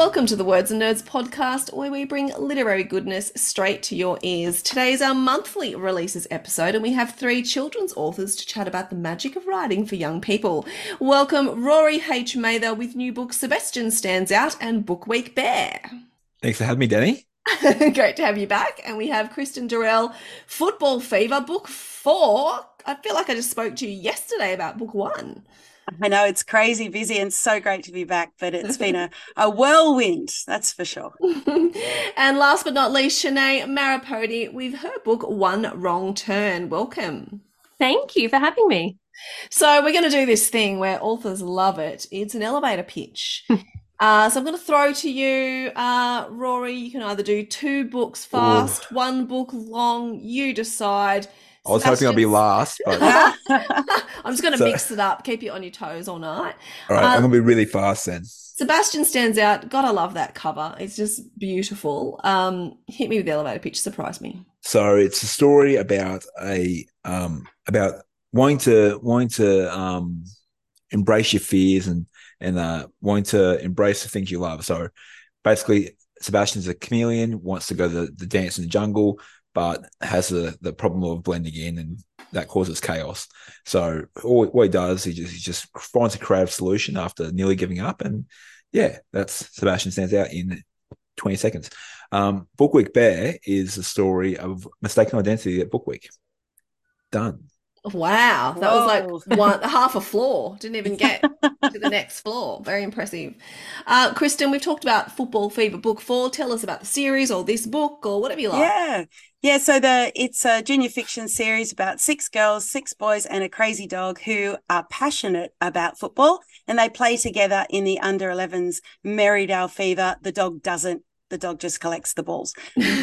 Welcome to the Words and Nerds podcast, where we bring literary goodness straight to your ears. Today is our monthly releases episode, and we have three children's authors to chat about the magic of writing for young people. Welcome Rory H. Mather with new book Sebastian Stands Out and Book Week Bear. Thanks for having me, Dani. Great to have you back. And we have Kristen Darell, Football Fever, Book Four. I feel like I just spoke to you yesterday about Book One. I know it's crazy busy and so great to be back, but it's been a, a whirlwind, that's for sure. and last but not least, Chenee Marrapodi with her book One Wrong Turn. Welcome. Thank you for having me. So we're going to do this thing where authors love it. It's an elevator pitch. Uh, so I'm going to throw to you, uh, Rory. You can either do two books fast, one book long. You decide. I was hoping I'd be last, but I'm just going to So- mix it up, keep you on your toes all night. All right, Uh, I'm gonna be really fast then. Sebastian stands out. Gotta love that cover. It's just beautiful. Um, hit me with the elevator pitch. Surprise me. So it's a story about a um about wanting to wanting to um embrace your fears and and uh wanting to embrace the things you love. So basically, Sebastian's a chameleon, wants to go to the, the dance in the jungle, but has the the problem of blending in, and that causes chaos. So all what he does, he just he just finds a creative solution after nearly giving up, and yeah, that's Sebastian stands out in 20 seconds. Um, Book Week Bear is a story of mistaken identity at Book Week. Done. Wow, that was like one half a floor. Didn't even get to the next floor. Very impressive. Uh, Kristen, we've talked about Football Fever Book Four. Tell us about the series or this book or whatever you like. Yeah. Yeah. So the it's a junior fiction series about six girls, six boys, and a crazy dog who are passionate about football and they play together in the under 11s Merrydale Fever. The dog doesn't. The dog just collects the balls.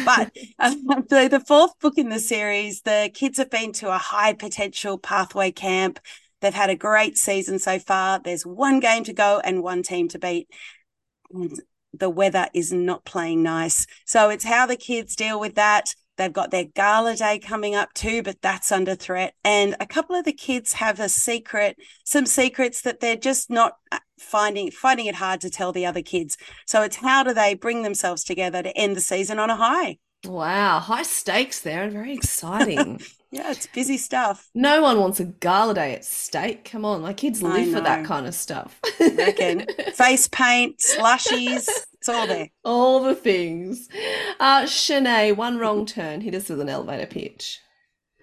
But um, so the fourth book in the series, the kids have been to a high potential pathway camp. They've had a great season so far. There's one game to go and one team to beat. And the weather is not playing nice. So it's how the kids deal with that. They've got their gala day coming up too, but that's under threat. And a couple of the kids have a secret, some secrets that they're just not uh, finding finding it hard to tell the other kids. So it's how do they bring themselves together to end the season on a high? Wow, high stakes there and very exciting. Yeah, it's busy stuff. no one wants a gala day at stake. Come on, my kids live for that kind of stuff. Reckon. Face paint, slushies, it's all there. All the things. Uh, Chenee, one wrong turn. Hit us with an elevator pitch.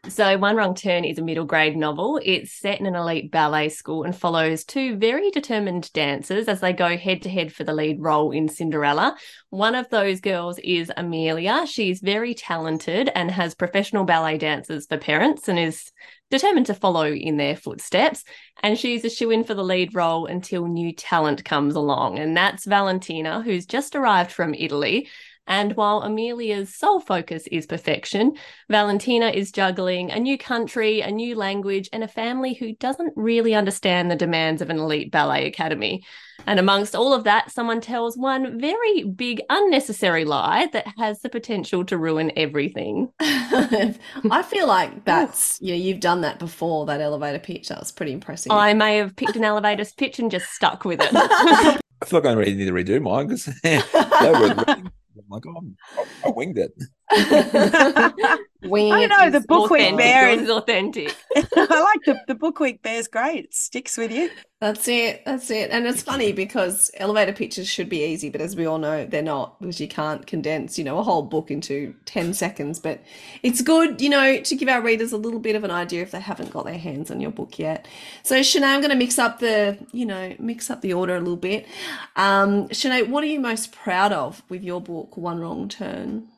So, One Wrong Turn is a middle grade novel. It's set in an elite ballet school and follows two very determined dancers as they go head to head for the lead role in Cinderella. One of those girls is Amelia. She's very talented and has professional ballet dancers for parents and is determined to follow in their footsteps. And she's a shoe in for the lead role until new talent comes along. And that's Valentina, who's just arrived from Italy. And while Amelia's sole focus is perfection, Valentina is juggling a new country, a new language, and a family who doesn't really understand the demands of an elite ballet academy. And amongst all of that, someone tells one very big, unnecessary lie that has the potential to ruin everything. I feel like that's yeah, you've done that before. That elevator pitch. That was pretty impressive. I may have picked an elevator pitch and just stuck with it. I feel like I really need to redo mine because they were reading. I'm like, oh, I, winged it. I know, the is book week authentic. bear is authentic. I like the, the book week bear's great. It sticks with you. That's it. That's it. And it's funny because elevator pitches should be easy, but as we all know, they're not because you can't condense, you know, a whole book into 10 seconds. But it's good, you know, to give our readers a little bit of an idea if they haven't got their hands on your book yet. So, Chenee, I'm going to mix up the, you know, mix up the order a little bit. Um, Chenee, what are you most proud of with your book, One Wrong Turn?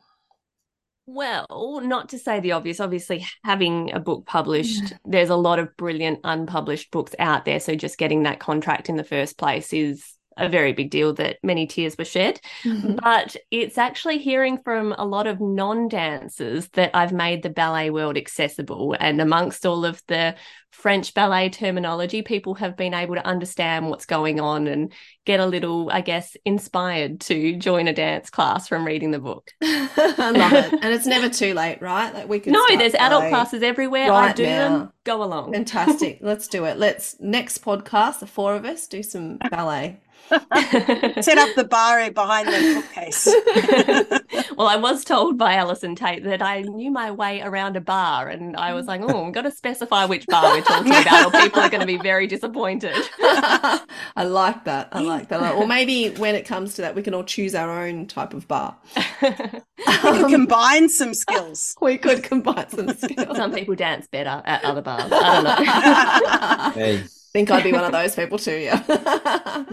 Well, not to say the obvious, obviously, having a book published, there's a lot of brilliant unpublished books out there. So just getting that contract in the first place is a very big deal that many tears were shed. Mm-hmm. But it's actually hearing from a lot of non dancers that I've made the ballet world accessible. And amongst all of the French ballet terminology, people have been able to understand what's going on and get a little, I guess, inspired to join a dance class from reading the book. I love it. And it's never too late, right? Like we can No, there's adult classes everywhere. I do now. them. Go along. Fantastic. Let's do it. Let's next podcast, the four of us, do some ballet. Set up the bar behind the bookcase. well, I was told by Alison Tate that I knew my way around a bar, and I was like, "Oh, I've got to specify which bar we're talking about, or people are going to be very disappointed." I like that. I like that. Or maybe when it comes to that, we can all choose our own type of bar. You can um, combine some skills. We could combine some skills. Some people dance better at other bars. I don't know. Hey, think I'd be one of those people too. Yeah.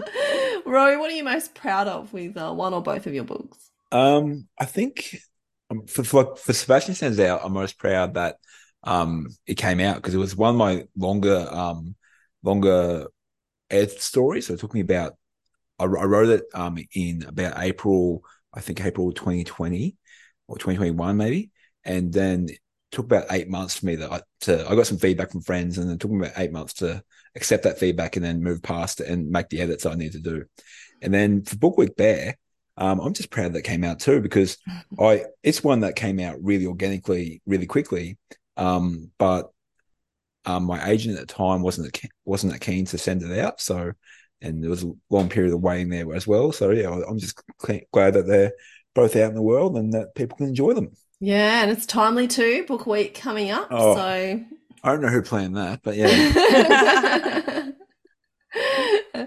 Roy, what are you most proud of with uh, one or both of your books? um, I think um, for for, for Sebastian Stands Out, I'm most proud that um it came out because it was one of my longer um longer ed stories. So it took me about I, I wrote it um in about April, I think April 2020 or 2021 maybe, and then took about eight months for me that I, to I got some feedback from friends, and it took me about eight months to accept that feedback and then move past it and make the edits I need to do. And then for Book Week Bear, um, I'm just proud that came out too because I it's one that came out really organically, really quickly. Um, but um, my agent at the time wasn't that wasn't that keen to send it out, so and there was a long period of waiting there as well. So yeah, I'm just glad that they're both out in the world and that people can enjoy them. Yeah, and it's timely too. Book week coming up. Oh. So I don't know who planned that, but yeah.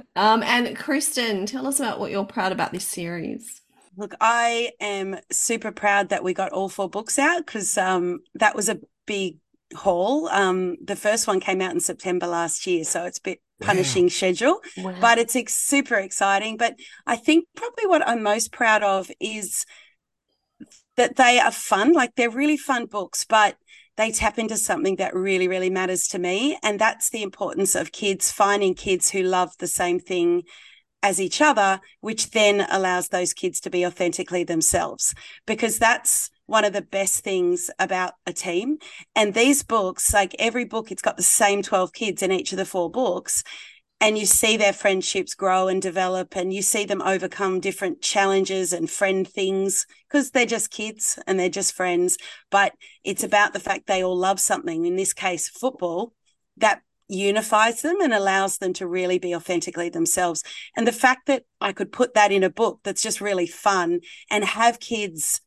um, and Kristen, tell us about what you're proud about this series. Look, I am super proud that we got all four books out because um, that was a big haul. Um, the first one came out in September last year, so it's a bit punishing schedule, Wow. but it's ex- super exciting. But I think probably what I'm most proud of is that they are fun. Like they're really fun books, but they tap into something that really, really matters to me. And that's the importance of kids finding kids who love the same thing as each other, which then allows those kids to be authentically themselves. Because that's one of the best things about a team. And these books, like every book, it's got the same 12 kids in each of the four books. And you see their friendships grow and develop, and you see them overcome different challenges and friend things because they're just kids and they're just friends. But it's about the fact they all love something, in this case, football, that unifies them and allows them to really be authentically themselves. And the fact that I could put that in a book that's just really fun and have kids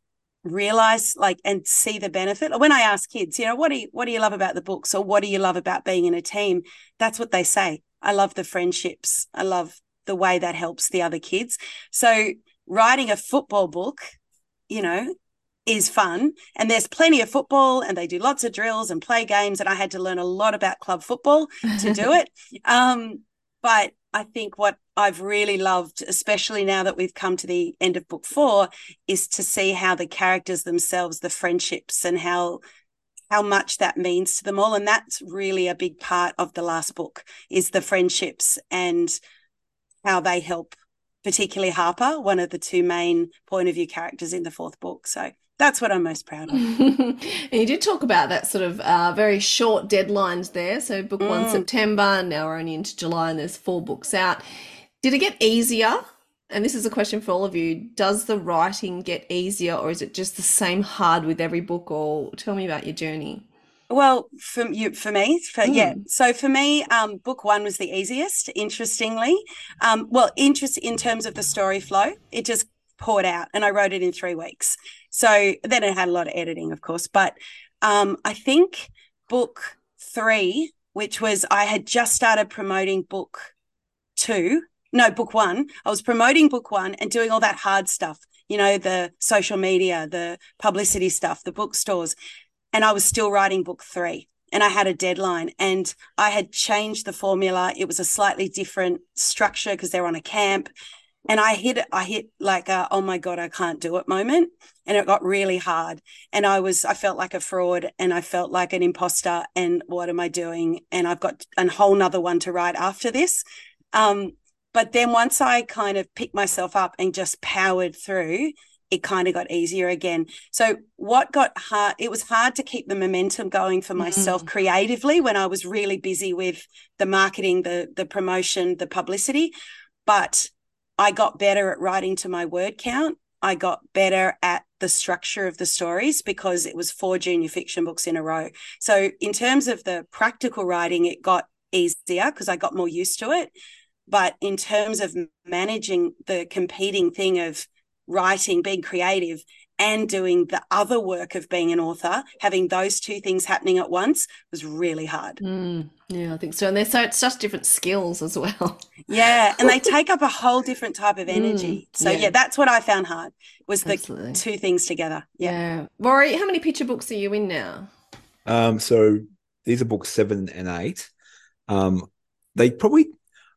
realize like and see the benefit. When I ask kids, you know, what do you what do you love about the books or what do you love about being in a team? That's what they say. I love the friendships. I love the way that helps the other kids. So writing a football book, you know, is fun and there's plenty of football and they do lots of drills and play games and I had to learn a lot about club football to do it. Um, but I think what I've really loved, especially now that we've come to the end of book four, is to see how the characters themselves, the friendships, and how how much that means to them all. And that's really a big part of the last book is the friendships and how they help, particularly Harper, one of the two main point of view characters in the fourth book. So that's what I'm most proud of. and you did talk about that sort of uh, very short deadlines there. So book one Mm. September, now we're only into July, and there's four books out. Did it get easier? And this is a question for all of you. Does the writing get easier, or is it just the same hard with every book? Or tell me about your journey. Well, for you, for me, for, yeah. So for me, um, book one was the easiest. Interestingly, um, well, interest in terms of the story flow, it just poured out, and I wrote it in three weeks. So then it had a lot of editing, of course, but um, I think book three, which was I had just started promoting book two, no, book one. I was promoting book one and doing all that hard stuff, you know, the social media, the publicity stuff, the bookstores. And I was still writing book three and I had a deadline and I had changed the formula. It was a slightly different structure because they're on a camp. And I hit I hit like a oh my god I can't do it moment, and it got really hard. And I was I felt like a fraud, and I felt like an imposter. And what am I doing? And I've got a whole nother one to write after this. Um, but then once I kind of picked myself up and just powered through, it kind of got easier again. So what got hard, it was hard to keep the momentum going for myself mm. creatively when I was really busy with the marketing, the the promotion, the publicity. But I got better at writing to my word count. I got better at the structure of the stories because it was four junior fiction books in a row. So in terms of the practical writing, it got easier because I got more used to it. But in terms of managing the competing thing of writing, being creative, and doing the other work of being an author, having those two things happening at once was really hard. Mm, yeah, I think so. And they're so it's just different skills as well. Yeah, and they take up a whole different type of energy. Mm, so yeah. yeah. that's what I found hard was the Absolutely. two things together. Yeah. yeah. Rory, how many picture books are you in now? Um, so these are books seven and eight. Um, they probably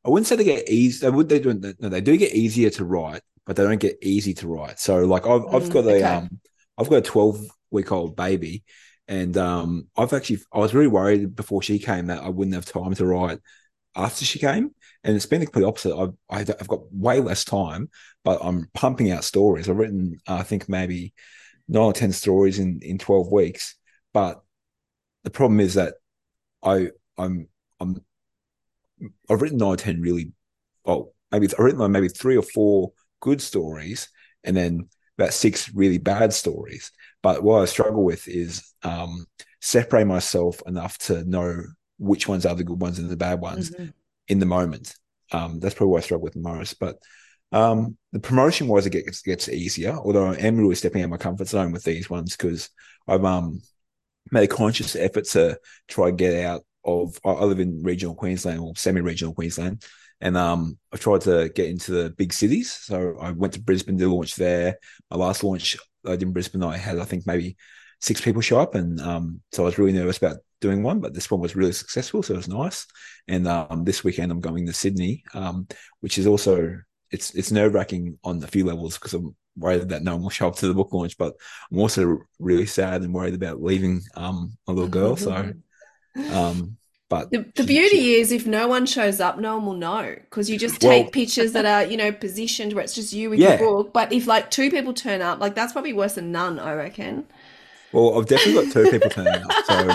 I wouldn't say they get easy. They would they do no, they do get easier to write but they don't get easy to write. So like I've I've mm, got a okay. um I've got a twelve week old baby, and um I've actually I was really worried before she came that I wouldn't have time to write after she came, and it's been the complete opposite. I've I've got way less time, but I'm pumping out stories. I've written I think maybe nine or ten stories in in twelve weeks, but the problem is that I I'm I'm I've written nine or ten really well maybe I've written maybe three or four good stories and then about six really bad stories. But what I struggle with is um, separate myself enough to know which ones are the good ones and the bad ones mm-hmm. in the moment. Um, that's probably what I struggle with the most. But um, the promotion wise, it gets, gets easier. Although I am really stepping out of my comfort zone with these ones because I've um, made a conscious effort to try and get out of. I live in regional Queensland or semi-regional Queensland, and um, I tried to get into the big cities. So I went to Brisbane to launch there. My last launch I did in Brisbane, I had I think maybe six people show up, and um, so I was really nervous about doing one, but this one was really successful, so it was nice. And um, this weekend I'm going to Sydney, um, which is also it's it's nerve wracking on a few levels because I'm worried that no one will show up to the book launch, but I'm also really sad and worried about leaving um, my little girl. So um, but the, the beauty she, is, if no one shows up, no one will know because you just take well, pictures that are, you know, positioned where it's just you with yeah. your book. But if like two people turn up, like that's probably worse than none, I reckon. Well, I've definitely got two people turning up, so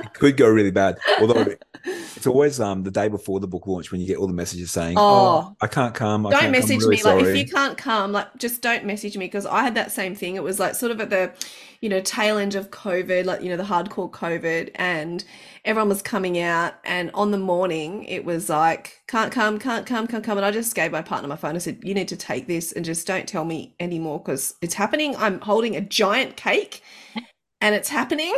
it, could go really bad. Although it's always um the day before the book launch when you get all the messages saying, "Oh, oh I can't come." I don't can't message really me. Sorry. Like if you can't come, like just don't message me because I had that same thing. It was like sort of at the, you know, tail end of COVID, like you know the hardcore COVID, and everyone was coming out and on the morning it was like can't come can't come can't come and i just gave my partner my phone i said you need to take this and just don't tell me anymore because it's happening i'm holding a giant cake and it's happening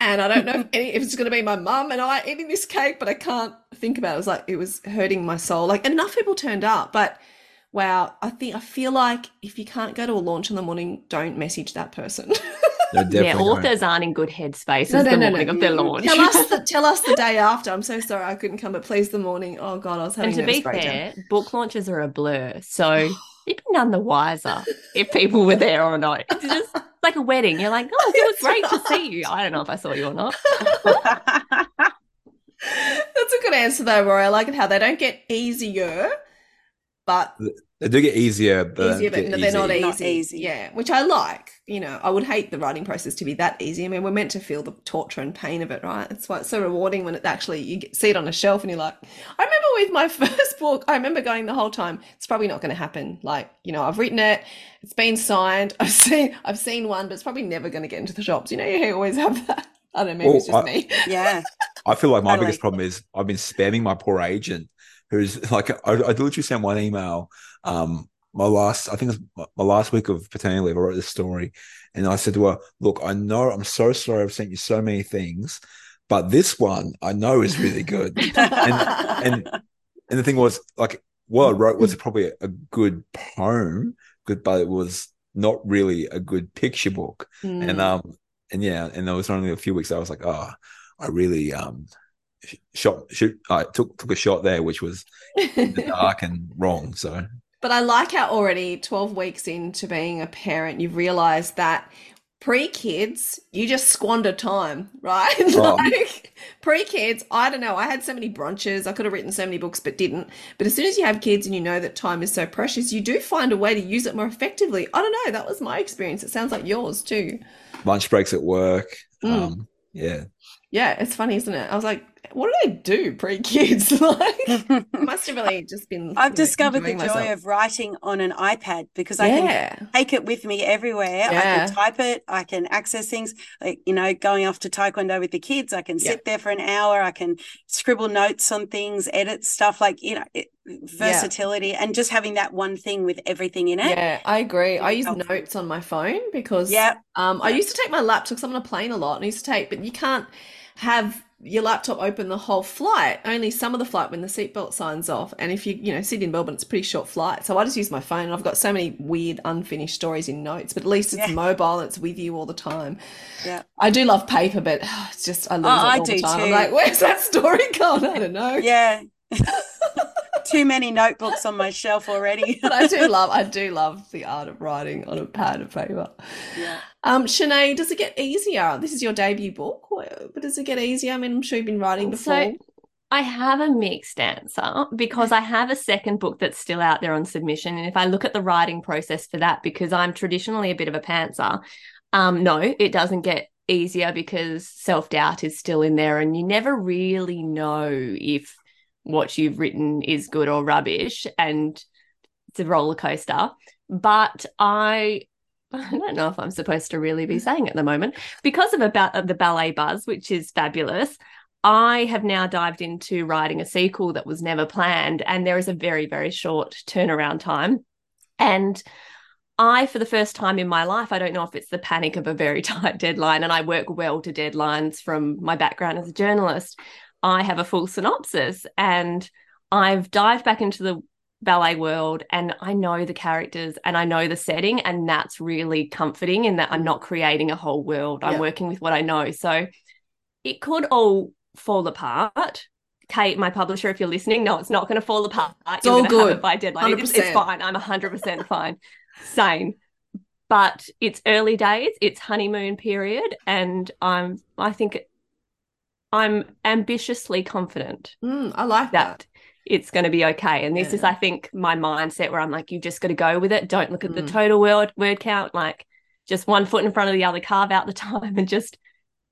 and i don't know if, any, if it's going to be my mum and i eating this cake but i can't think about it it was like it was hurting my soul like enough people turned up but wow i think i feel like if you can't go to a launch in the morning don't message that person yeah, authors aren't in good headspace no, no, the no, morning no. of their launch. Tell us, the, tell us the day after. I'm so sorry I couldn't come, but please the morning. Oh God, I was having. And to be fair, book launches are a blur, so you'd be none the wiser if people were there or not. It's just like a wedding. You're like, oh, it was great to see you. I don't know if I saw you or not. That's a good answer though, Rory. I like it how they don't get easier, but they do get easier, but easier, but they're not easy. not easy. Yeah, which I like. You know, I would hate the writing process to be that easy. I mean, we're meant to feel the torture and pain of it, right? It's why it's so rewarding when it actually you see it on a shelf and you're like, I remember with my first book, I remember going the whole time. It's probably not going to happen. Like, you know, I've written it, it's been signed, I've seen, I've seen one, but it's probably never going to get into the shops. You know, you always have that. I don't know, maybe well, it's just I, me. Yeah. I feel like my biggest problem is I've been spamming my poor agent who's like I, I literally sent one email um my last, I think it's my, my last week of paternity leave. I wrote this story, and I said to her, "Look, I know I'm so sorry. I've sent you so many things, but this one I know is really good." and and and the thing was, like, what I wrote was probably a, good poem, good, but it was not really a good picture book. Mm. And um, and yeah, and there was only a few weeks. I was like, oh, I really um shot shoot I took took a shot there which was in the dark and wrong so But I like how already 12 weeks into being a parent, you've realized that pre kids, you just squander time, right? Oh. like pre kids, I don't know. I had so many brunches. I could have written so many books, but didn't. But as soon as you have kids and you know that time is so precious, you do find a way to use it more effectively. I don't know. That was my experience. It sounds like yours too. lunch breaks at work Mm. um yeah Yeah, it's funny, isn't it? I was like, what do I do pre kids? like, must have really just been. I've you know, discovered the enjoying joy myself. of writing on an iPad because I can take it with me everywhere. I can type it, I can access things like, you know, going off to Taekwondo with the kids, I can Yeah. sit there for an hour, I can scribble notes on things, edit stuff like, you know, it, versatility and just having that one thing with everything in it. Yeah, I agree. I use helpful. notes on my phone because Yeah. um, I used to take my laptop because I'm on a plane a lot and I used to take, but you can't have your laptop open the whole flight, only some of the flight when the seatbelt signs off. And if you, you know, sit in Melbourne, it's a pretty short flight. So I just use my phone and I've got so many weird unfinished stories in notes, but at least it's Yeah. mobile, it's with you all the time. Yeah. I do love paper, but it's just, I lose Oh, it I all the do time. I'm like, where's that story gone? I don't know. Yeah. Too many notebooks on my shelf already. But I do love, I do love the art of writing on a pad of paper. yeah. Um, Chenee, does it get easier? This is your debut book, but does it get easier? I mean, I'm sure you've been writing before. So I have a mixed answer because I have a second book that's still out there on submission. And if I look at the writing process for that, because I'm traditionally a bit of a pantser, um, no, it doesn't get easier because self doubt is still in there and you never really know if what you've written is good or rubbish. And it's a roller coaster. But I I don't know if I'm supposed to really be saying at the moment because of about the ballet buzz, which is fabulous. I have now dived into writing a sequel that was never planned, and there is a very, very short turnaround time. And I, for the first time in my life, I don't know if it's the panic of a very tight deadline, and I work well to deadlines from my background as a journalist. I have a full synopsis, and I've dived back into the ballet world and I know the characters and I know the setting and that's really comforting in that I'm not creating a whole world. I'm Yeah. working with what I know. So it could all fall apart. Kate, my publisher, if you're listening, no, it's not going to fall apart. It's You're all good. it by deadline. It's, it's fine. I'm 100% fine. Sane. But it's early days. It's honeymoon period, and I'm. I think I'm ambitiously confident Mm, I like that. that it's going to be okay. And this is, I think, my mindset where I'm like, you just got to go with it. Don't look at the Mm. total word word count. Like, just one foot in front of the other. Carve out the time and just,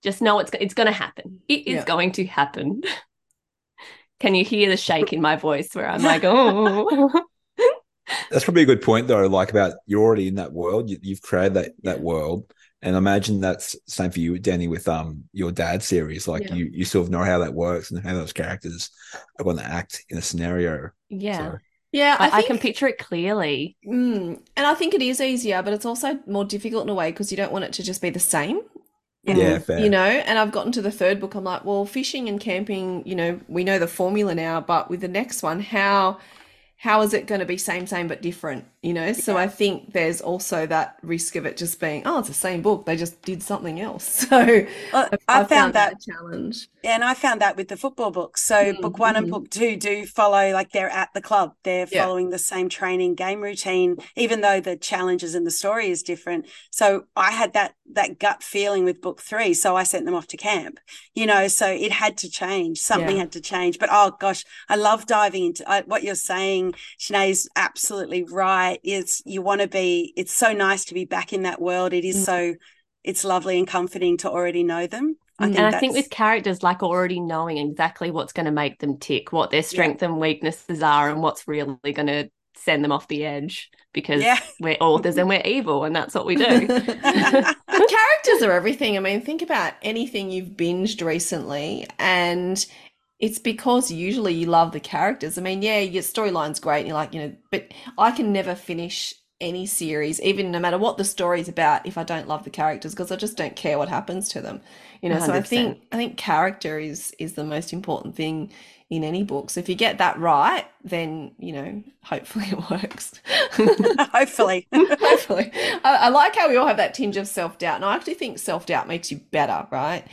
just know it's it's going to happen. It is Yeah. going to happen. Can you hear the shake in my voice where I'm like, oh, that's probably a good point though like about you're already in that world you, you've created that that world and I imagine that's same for you danny with um your dad series like Yeah. you you sort of know how that works and how those characters are going to act in a scenario yeah. So- Yeah, I, I, I can picture it clearly. Mm, and I think it is easier, but it's also more difficult in a way because you don't want it to just be the same. yeah, fair You know, and I've gotten to the third book. I'm like, well, fishing and camping, you know, we know the formula now, but with the next one, how how is it going to be same same but different? You know, so I think there's also that risk of it just being, oh, it's the same book. They just did something else. So I've, I I've found that a challenge. and I found that with the football books. So Mm, book one and mhm. book two do follow like they're at the club. They're Yeah. following the same training game routine, even though the challenges in the story is different. So I had that that gut feeling with book three. So I sent them off to camp. You know, so it had to change. Something Yeah. had to change. But oh gosh, I love diving into I, what you're saying. Sinead is absolutely right. It's you want to be. It's so nice to be back in that world. It is Mm. so. It's lovely and comforting to already know them. I Mm. think And I think with characters, like already knowing exactly what's going to make them tick, what their strengths and weaknesses are, and what's really going to send them off the edge because Yeah. we're authors and we're evil, and that's what we do. the characters are everything. I mean, think about anything you've binged recently, and it's because usually you love the characters. I mean, yeah, your storyline's great, and you're like, you know, but I can never finish any series, even no matter what the story's about, if I don't love the characters, because I just don't care what happens to them. You know, so I think I think character is is the most important thing in any book. So if you get that right, then you know, hopefully it works. Hopefully. Hopefully. I, I like how we all have that tinge of self doubt. And I actually think self doubt makes you better, right?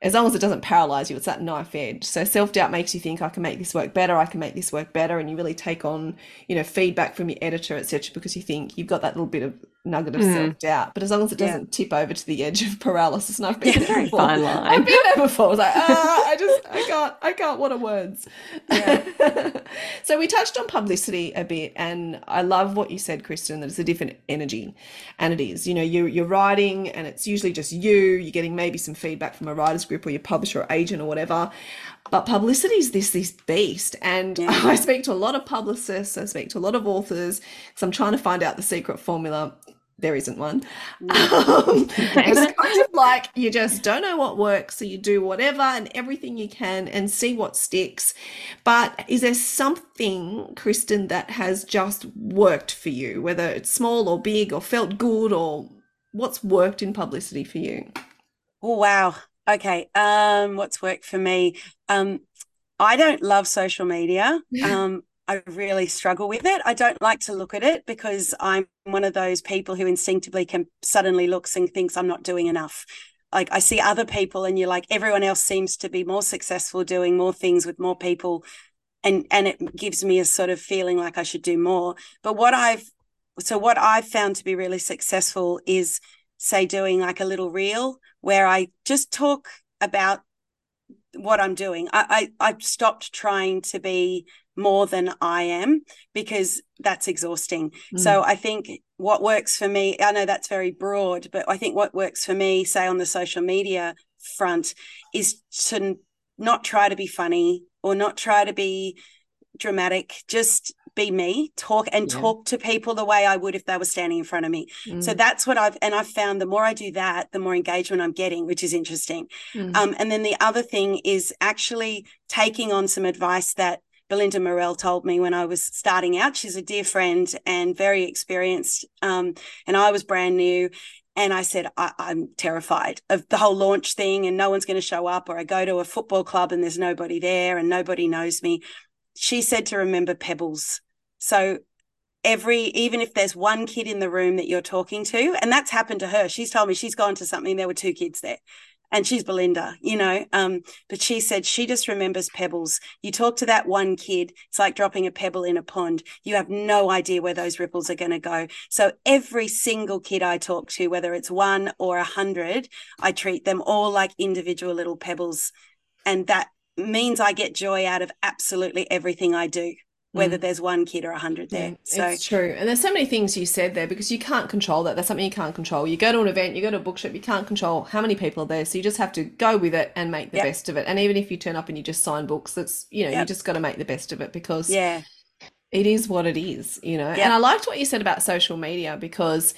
As long as it doesn't paralyze you, it's that knife edge. So self doubt makes you think, I can make this work better, I can make this work better. And you really take on, you know, feedback from your editor, etc., because you think you've got that little bit of nugget of Mm. self doubt. But as long as it doesn't tip over to the edge of paralysis, and I've been Yeah, there before. fine I've line. been there before. I was like, ah, I just, I can't, I can't. What are words? so we touched on publicity a bit, and I love what you said, Kristen. That it's a different energy, and it is. You know, you're you're writing, and it's usually just you. You're getting maybe some feedback from a writers group or your publisher or agent or whatever. But publicity is this this beast, and Yeah. I speak to a lot of publicists. I speak to a lot of authors because I'm trying to find out the secret formula. There isn't one. Um, it's kind of like you just don't know what works, so you do whatever and everything you can and see what sticks. But is there something, Kristen, that has just worked for you, whether it's small or big or felt good or what's worked in publicity for you? Oh wow. Okay. Um, what's worked for me? Um, I don't love social media. Um, I really struggle with it. I don't like to look at it because I'm one of those people who instinctively can suddenly looks and thinks I'm not doing enough. Like I see other people and you're like everyone else seems to be more successful doing more things with more people and and it gives me a sort of feeling like I should do more. But what I've so what I've found to be really successful is say doing like a little reel where I just talk about what I'm doing. I, I I've stopped trying to be more than I am because that's exhausting. Mm. So I think what works for me, I know that's very broad, but I think what works for me, say on the social media front, is to not try to be funny or not try to be dramatic. Just be me, talk and Yeah. talk to people the way I would if they were standing in front of me. Mm, So that's what I've and I've found the more I do that, the more engagement I'm getting, which is interesting. mm, Um, and then the other thing is actually taking on some advice that Belinda Murrell told me when I was starting out. She's a dear friend and very experienced. Um, and I was brand new. And I said, I- I'm terrified of the whole launch thing and no one's going to show up, or I go to a football club and there's nobody there and nobody knows me. She said to remember pebbles. So every even if there's one kid in the room that you're talking to and that's happened to her. She's told me she's gone to something there were two kids there and she's belinda you know um but she said she just remembers pebbles. You talk to that one kid it's like dropping a pebble in a pond. You have no idea where those ripples are going to go. So every single kid i talk to whether it's one or a hundred i treat them all like individual little pebbles. And that means i get joy out of absolutely everything i do whether mm. there's one kid or a hundred there Yeah, so it's true. And there's so many things you said there because you can't control that. That's something you can't control. You go to an event, you go to a bookshop, you can't control how many people are there. So you just have to go with it and make the Yep. best of it. And even if you turn up and you just sign books, that's, you know, you just got to make the best of it because yeah it is what it is, you know. Yep. And I liked what you said about social media because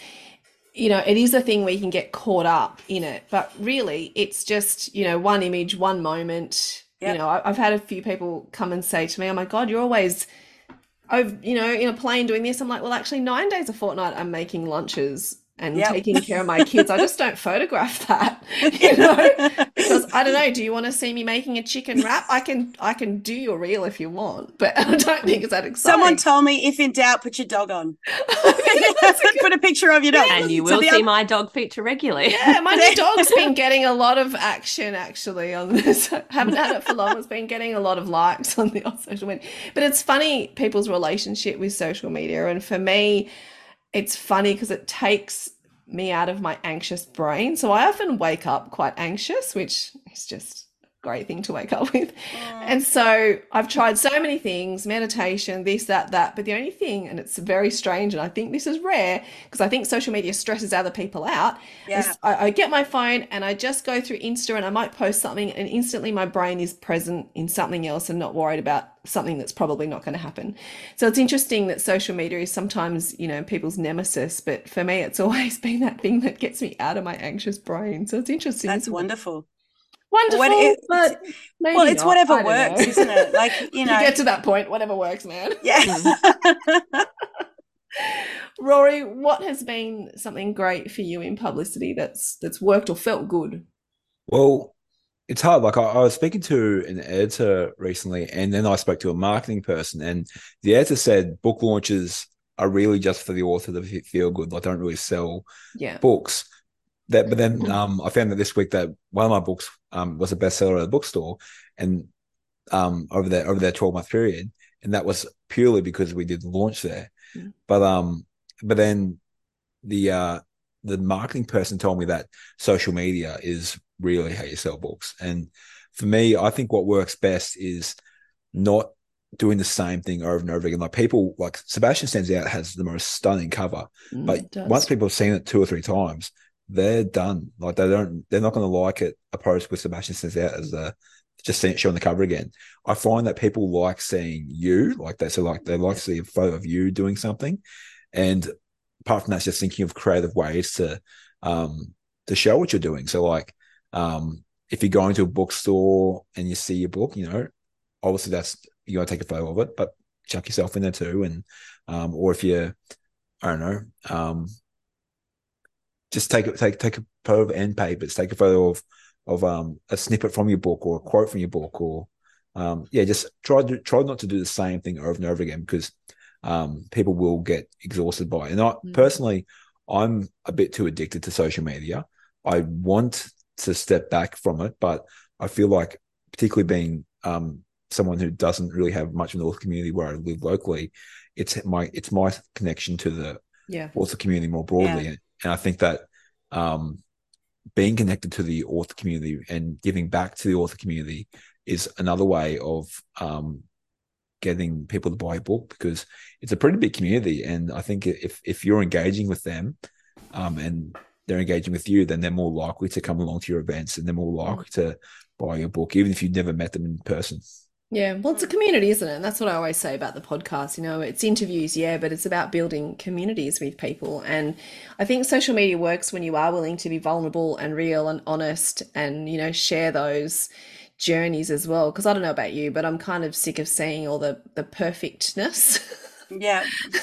you know, it is a thing where you can get caught up in it, but really it's just, you know, one image, one moment. You know, I've had a few people come and say to me, "Oh my God, you're always over, you know, in a plane doing this." I'm like, "Well, actually, nine days a fortnight, I'm making lunches and Yep. taking care of my kids. I just don't photograph that, you know, because I don't know. Do you want to see me making a chicken wrap? I can, I can do your reel if you want, but I don't think it's that exciting." Someone told me if in doubt, put your dog on. put a picture of your dog. And you will the see oth- my dog feature regularly. Yeah, my new dog's been getting a lot of action actually on this. I haven't had it for long. It's been getting a lot of likes on the on social media. But it's funny people's relationship with social media. And for me, it's funny because it takes me out of my anxious brain. So I often wake up quite anxious, which is just great thing to wake up with. And so I've tried so many things meditation, this, that, that. But the only thing, and it's very strange, and I think this is rare because I think social media stresses other people out. Yeah. I, I get my phone and I just go through Insta and I might post something, and instantly my brain is present in something else and not worried about something that's probably not going to happen. So it's interesting that social media is sometimes, you know, people's nemesis. But for me, it's always been that thing that gets me out of my anxious brain. So it's interesting. That's isn't it? Wonderful. Wonderful, it- but maybe well, it's not. whatever works, know. isn't it? Like, you know. get to that point, whatever works, man. yeah. Hmm. Rory, what has been something great for you in publicity that's that's worked or felt good? Well, it's hard. Like I, I was speaking to an editor recently, and then I spoke to a marketing person, and the editor said book launches are really just for the author to feel good. Like don't really sell Yeah. books. That, but then um, I found that this week that one of my books um, was a bestseller at the bookstore, and um, over that over that twelve month period, and that was purely because we did launch there. Mm. But um, but then the uh, the marketing person told me that social media is really how you sell books, and for me, I think what works best is not doing the same thing over and over again. Like people, like Sebastian Stands Out has the most stunning cover, Mm, but once people have seen it two or three times, they're done. Like they don't, they're not going to like it. A post with Sebastian Stands Out as a just seeing, showing the cover again. I find that people like seeing you, like they so like they like to see a photo of you doing something, and apart from that, it's just thinking of creative ways to um to show what you're doing. So like um if you're going to a bookstore and you see your book, you know, obviously that's you got to take a photo of it, but chuck yourself in there too, and um or if you I don't know um just take it take take a photo of end papers, take a photo of of um a snippet from your book or a quote from your book or um yeah just try to try not to do the same thing over and over again because um people will get exhausted by it and I Mm. personally I'm a bit too addicted to social media I want to step back from it but I feel like particularly being um someone who doesn't really have much of an author community where I live locally it's my it's my connection to the Yeah. author community more broadly. And, and I think that um, being connected to the author community and giving back to the author community is another way of um, getting people to buy a book because it's a pretty big community. And I think if if you're engaging with them um, and they're engaging with you, then they're more likely to come along to your events and they're more likely to buy your book, even if you've never met them in person. Yeah, well, it's a mm. community, isn't it? And that's what I always say about the podcast. You know, it's interviews, yeah, but it's about building communities with people. And I think social media works when you are willing to be vulnerable and real and honest and, you know, share those journeys as well. Because I don't know about you, but I'm kind of sick of seeing all the the perfectness. Yeah,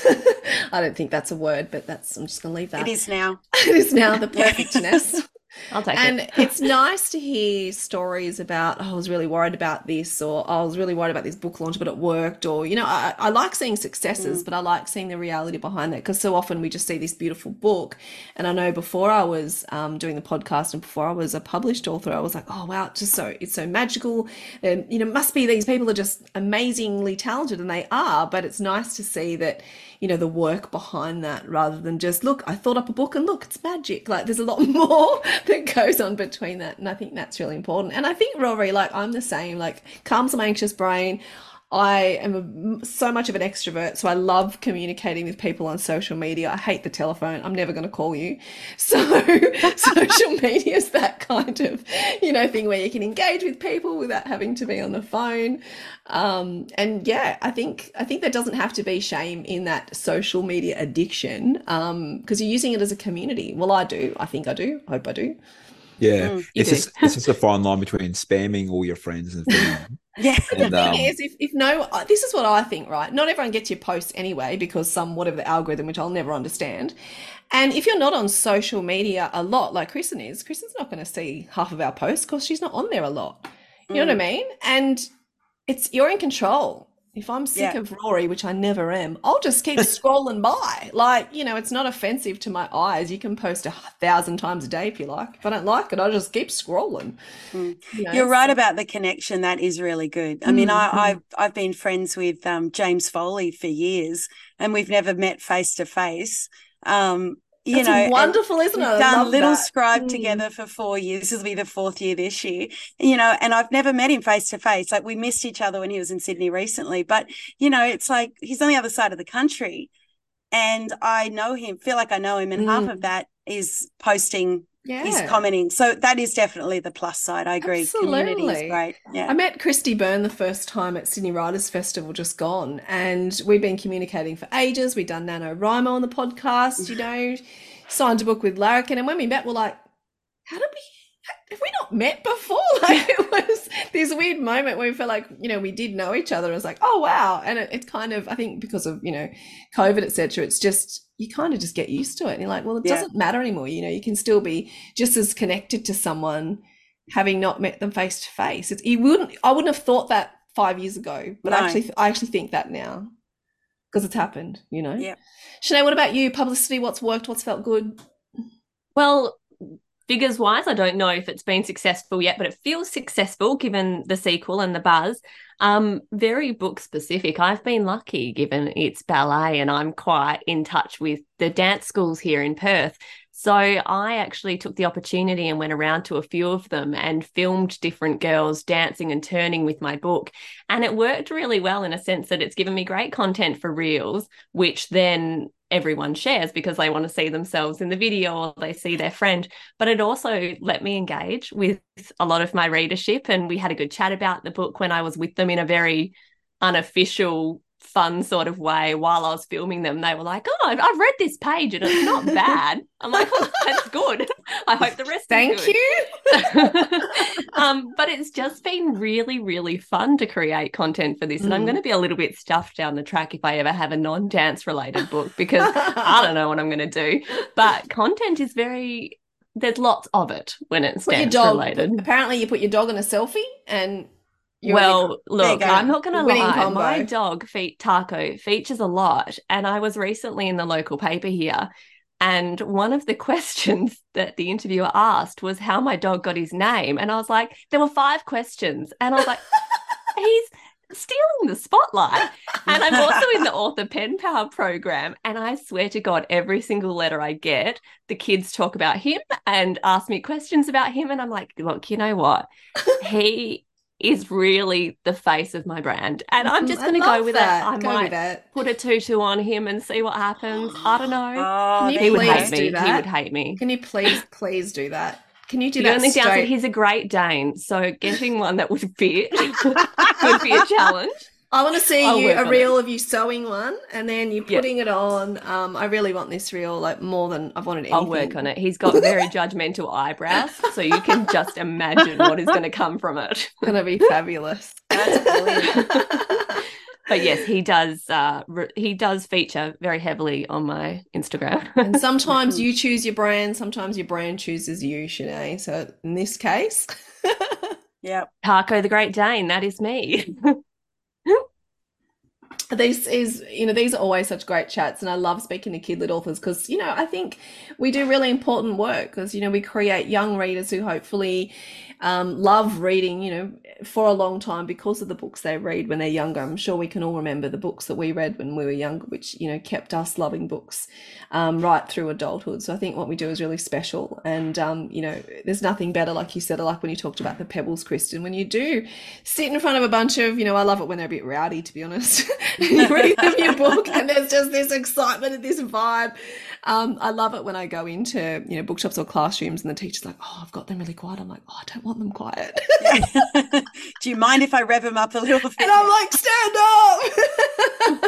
I don't think that's a word, but that's I'm just going to leave that. it is now. it is now the perfectness. I'll take And it. it's nice to hear stories about, oh, I was really worried about this, or oh, I was really worried about this book launch, but it worked. Or, you know, I, I like seeing successes, but I like seeing the reality behind that because so often we just see this beautiful book. And I know before I was um, doing the podcast and before I was a published author, I was like, oh, wow, it's just so, it's so magical. And, you know, must be these people are just amazingly talented, and they are. But it's nice to see that, you know, the work behind that rather than just, look, I thought up a book and look, it's magic. Like there's a lot more that goes on between that. And I think that's really important. And I think, Rory, like I'm the same, like calms my anxious brain. I am a, so much of an extrovert, so I love communicating with people on social media. I hate the telephone. I'm never going to call you. So social media is that kind of, you know, thing where you can engage with people without having to be on the phone. Um, and yeah, I think I think there doesn't have to be shame in that social media addiction because you're using it as a community. Well, I do. I think I do. I hope I do. Yeah, Mm, it's do. just it's just a fine line between spamming all your friends and feeling, Yeah. and The um, thing is, if, if no, uh, this is what I think, right? Not everyone gets your posts anyway because some whatever the algorithm, which I'll never understand. And if you're not on social media a lot, like Kristen is, Kristen's not going to see half of our posts because she's not on there a lot. You know what I mean? And it's you're in control. If I'm sick Yeah. of Rory, which I never am, I'll just keep scrolling by. Like, you know, it's not offensive to my eyes. You can post a thousand times a day if you like. If I don't like it, I'll just keep scrolling. Mm. You know, You're right so- about the connection. That is really good. I mean, Mm, I, mm. I've I've been friends with um, James Foley for years, and we've never met face to face. Um, you That's know, wonderful, isn't it? I done Little that. Scribe Mm. together for four years. This will be the fourth year this year. You know, and I've never met him face to face. Like we missed each other when he was in Sydney recently, but you know, it's like he's on the other side of the country, and I know him. Feel like I know him, and half Mm. of that is posting. Yeah. Is commenting. So that is definitely the plus side. I agree. Community is Absolutely. great. Yeah. I met Christy Byrne the first time at Sydney Writers Festival just gone, and we've been communicating for ages. We've done Nano NaNoWriMo on the podcast, you know, signed a book with Larrikin, and when we met, we're like, how did we have we not met before? Like it was this weird moment where we felt like, you know, we did know each other. It was like, oh wow. And it, it kind of, I think because of, you know, COVID, etc. it's just you kind of just get used to it. And you're like, well, it Yeah. doesn't matter anymore. You know, you can still be just as connected to someone having not met them face to face. It's you wouldn't I wouldn't have thought that five years ago, but I actually I actually think that now. Because it's happened, you know. Yeah. Sinead, what about you? Publicity, what's worked, what's felt good? Well, figures wise, I don't know if it's been successful yet, but it feels successful given the sequel and the buzz. Um, very book specific. I've been lucky given it's ballet and I'm quite in touch with the dance schools here in Perth. So I actually took the opportunity and went around to a few of them and filmed different girls dancing and turning with my book. And it worked really well in a sense that it's given me great content for reels, which then everyone shares because they want to see themselves in the video or they see their friend. But it also let me engage with a lot of my readership. And we had a good chat about the book when I was with them in a very unofficial, fun sort of way while I was filming them. They were like, Oh, I've, I've read this page and it's not bad. I'm like, oh, That's good. I hope the rest Thank you. um, but it's just been really, really fun to create content for this. And I'm Mm. going to be a little bit stuffed down the track if I ever have a non dance related book because I don't know what I'm going to do. But content is very, there's lots of it when it's dance dog. related. Apparently, you put your dog in a selfie, and you're Well, look. I'm not going to lie. combo. My dog, Feet Taco, features a lot. And I was recently in the local paper here. And one of the questions that the interviewer asked was how my dog got his name. And I was like, there were five questions. And I was like, he's stealing the spotlight. And I'm also in the author pen pal program. And I swear to God, every single letter I get, the kids talk about him and ask me questions about him. And I'm like, look, you know what? He is really the face of my brand. And I'm mm, just going to go with that. it. I Go might it. put a tutu on him and see what happens. I don't know. Oh, he would hate me. He would hate me. Can you please, please do that? Can you do The that only downside, he's a great Dane. So getting one that would fit would be a challenge. I want to see I'll you a on reel of you sewing one, and then you Yeah. putting it on. Um, I really want this reel, like more than I've wanted. Anything. I'll work on it. He's got very judgmental eyebrows, so you can just imagine what is going to come from it. It's gonna be fabulous. That's brilliant. But yes, he does. Uh, re- he does feature very heavily on my Instagram. and sometimes you choose your brand, sometimes your brand chooses you, Chenee. So in this case, yeah, Taco the Great Dane, that is me. This is you know these are always such great chats and i love speaking to kid lit authors because you know i think we do really important work because you know we create young readers who hopefully um, love reading you know for a long time because of the books they read when they're younger. I'm sure we can all remember the books that we read when we were younger which you know kept us loving books um, right through adulthood. So i think what we do is really special. And um, you know there's nothing better like you said like when you talked about the pebbles kristen when you do sit in front of a bunch of you know i love it when they're a bit rowdy to be honest. You read them your book and there's just this excitement and this vibe. Um, i love it when i go into you know bookshops or classrooms and the teacher's like oh i've got them really quiet. I'm like oh i don't want them quiet Do you mind if I rev them up a little bit? and i'm like stand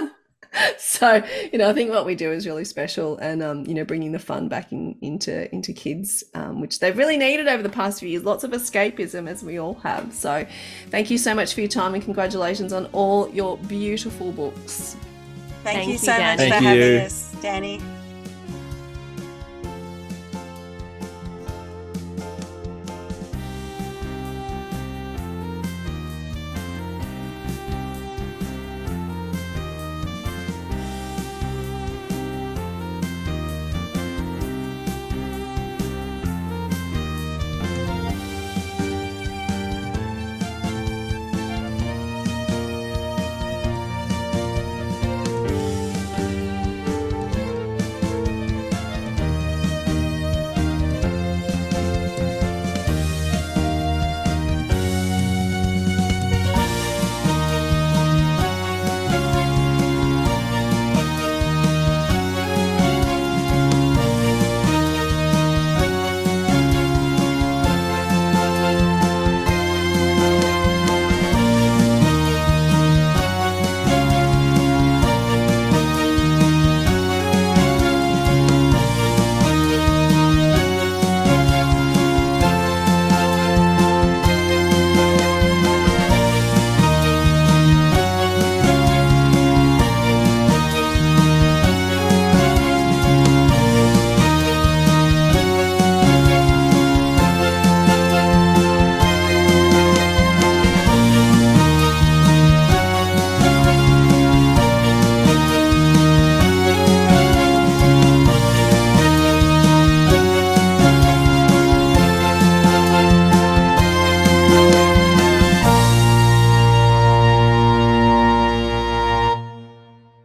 up so you know i think what we do is really special and um, you know bringing the fun back in, into into kids um, which they've really needed over the past few years lots of escapism as we all have so thank you so much for your time and congratulations on all your beautiful books Thank, Thank you you, so much Dani. for Thank having us, Dani.